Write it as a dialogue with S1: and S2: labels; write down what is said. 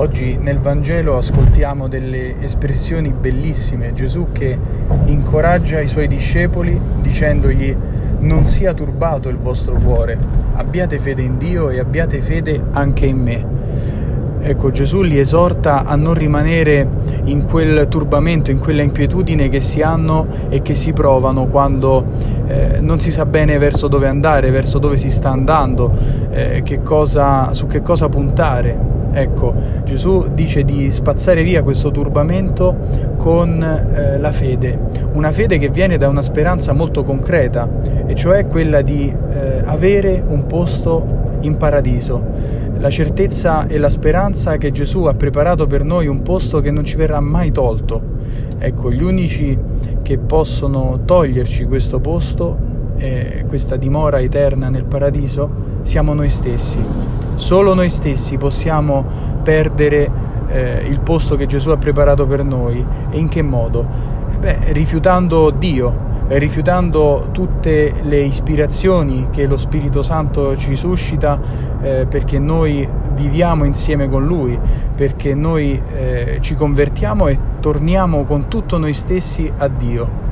S1: Oggi nel Vangelo ascoltiamo delle espressioni bellissime, Gesù che incoraggia i suoi discepoli dicendogli non sia turbato il vostro cuore, abbiate fede in Dio e abbiate fede anche in me. Ecco, Gesù li esorta a non rimanere in quel turbamento, in quella inquietudine che si hanno e che si provano quando eh, non si sa bene verso dove andare, verso dove si sta andando, eh, che cosa, su che cosa puntare. Ecco, Gesù dice di spazzare via questo turbamento con eh, la fede, una fede che viene da una speranza molto concreta, e cioè quella di eh, avere un posto in paradiso, la certezza e la speranza che Gesù ha preparato per noi un posto che non ci verrà mai tolto. Ecco, gli unici che possono toglierci questo posto, eh, questa dimora eterna nel paradiso, siamo noi stessi. Solo noi stessi possiamo perdere eh, il posto che Gesù ha preparato per noi. E in che modo? Beh, rifiutando Dio, rifiutando tutte le ispirazioni che lo Spirito Santo ci suscita eh, perché noi viviamo insieme con Lui, perché noi eh, ci convertiamo e torniamo con tutto noi stessi a Dio.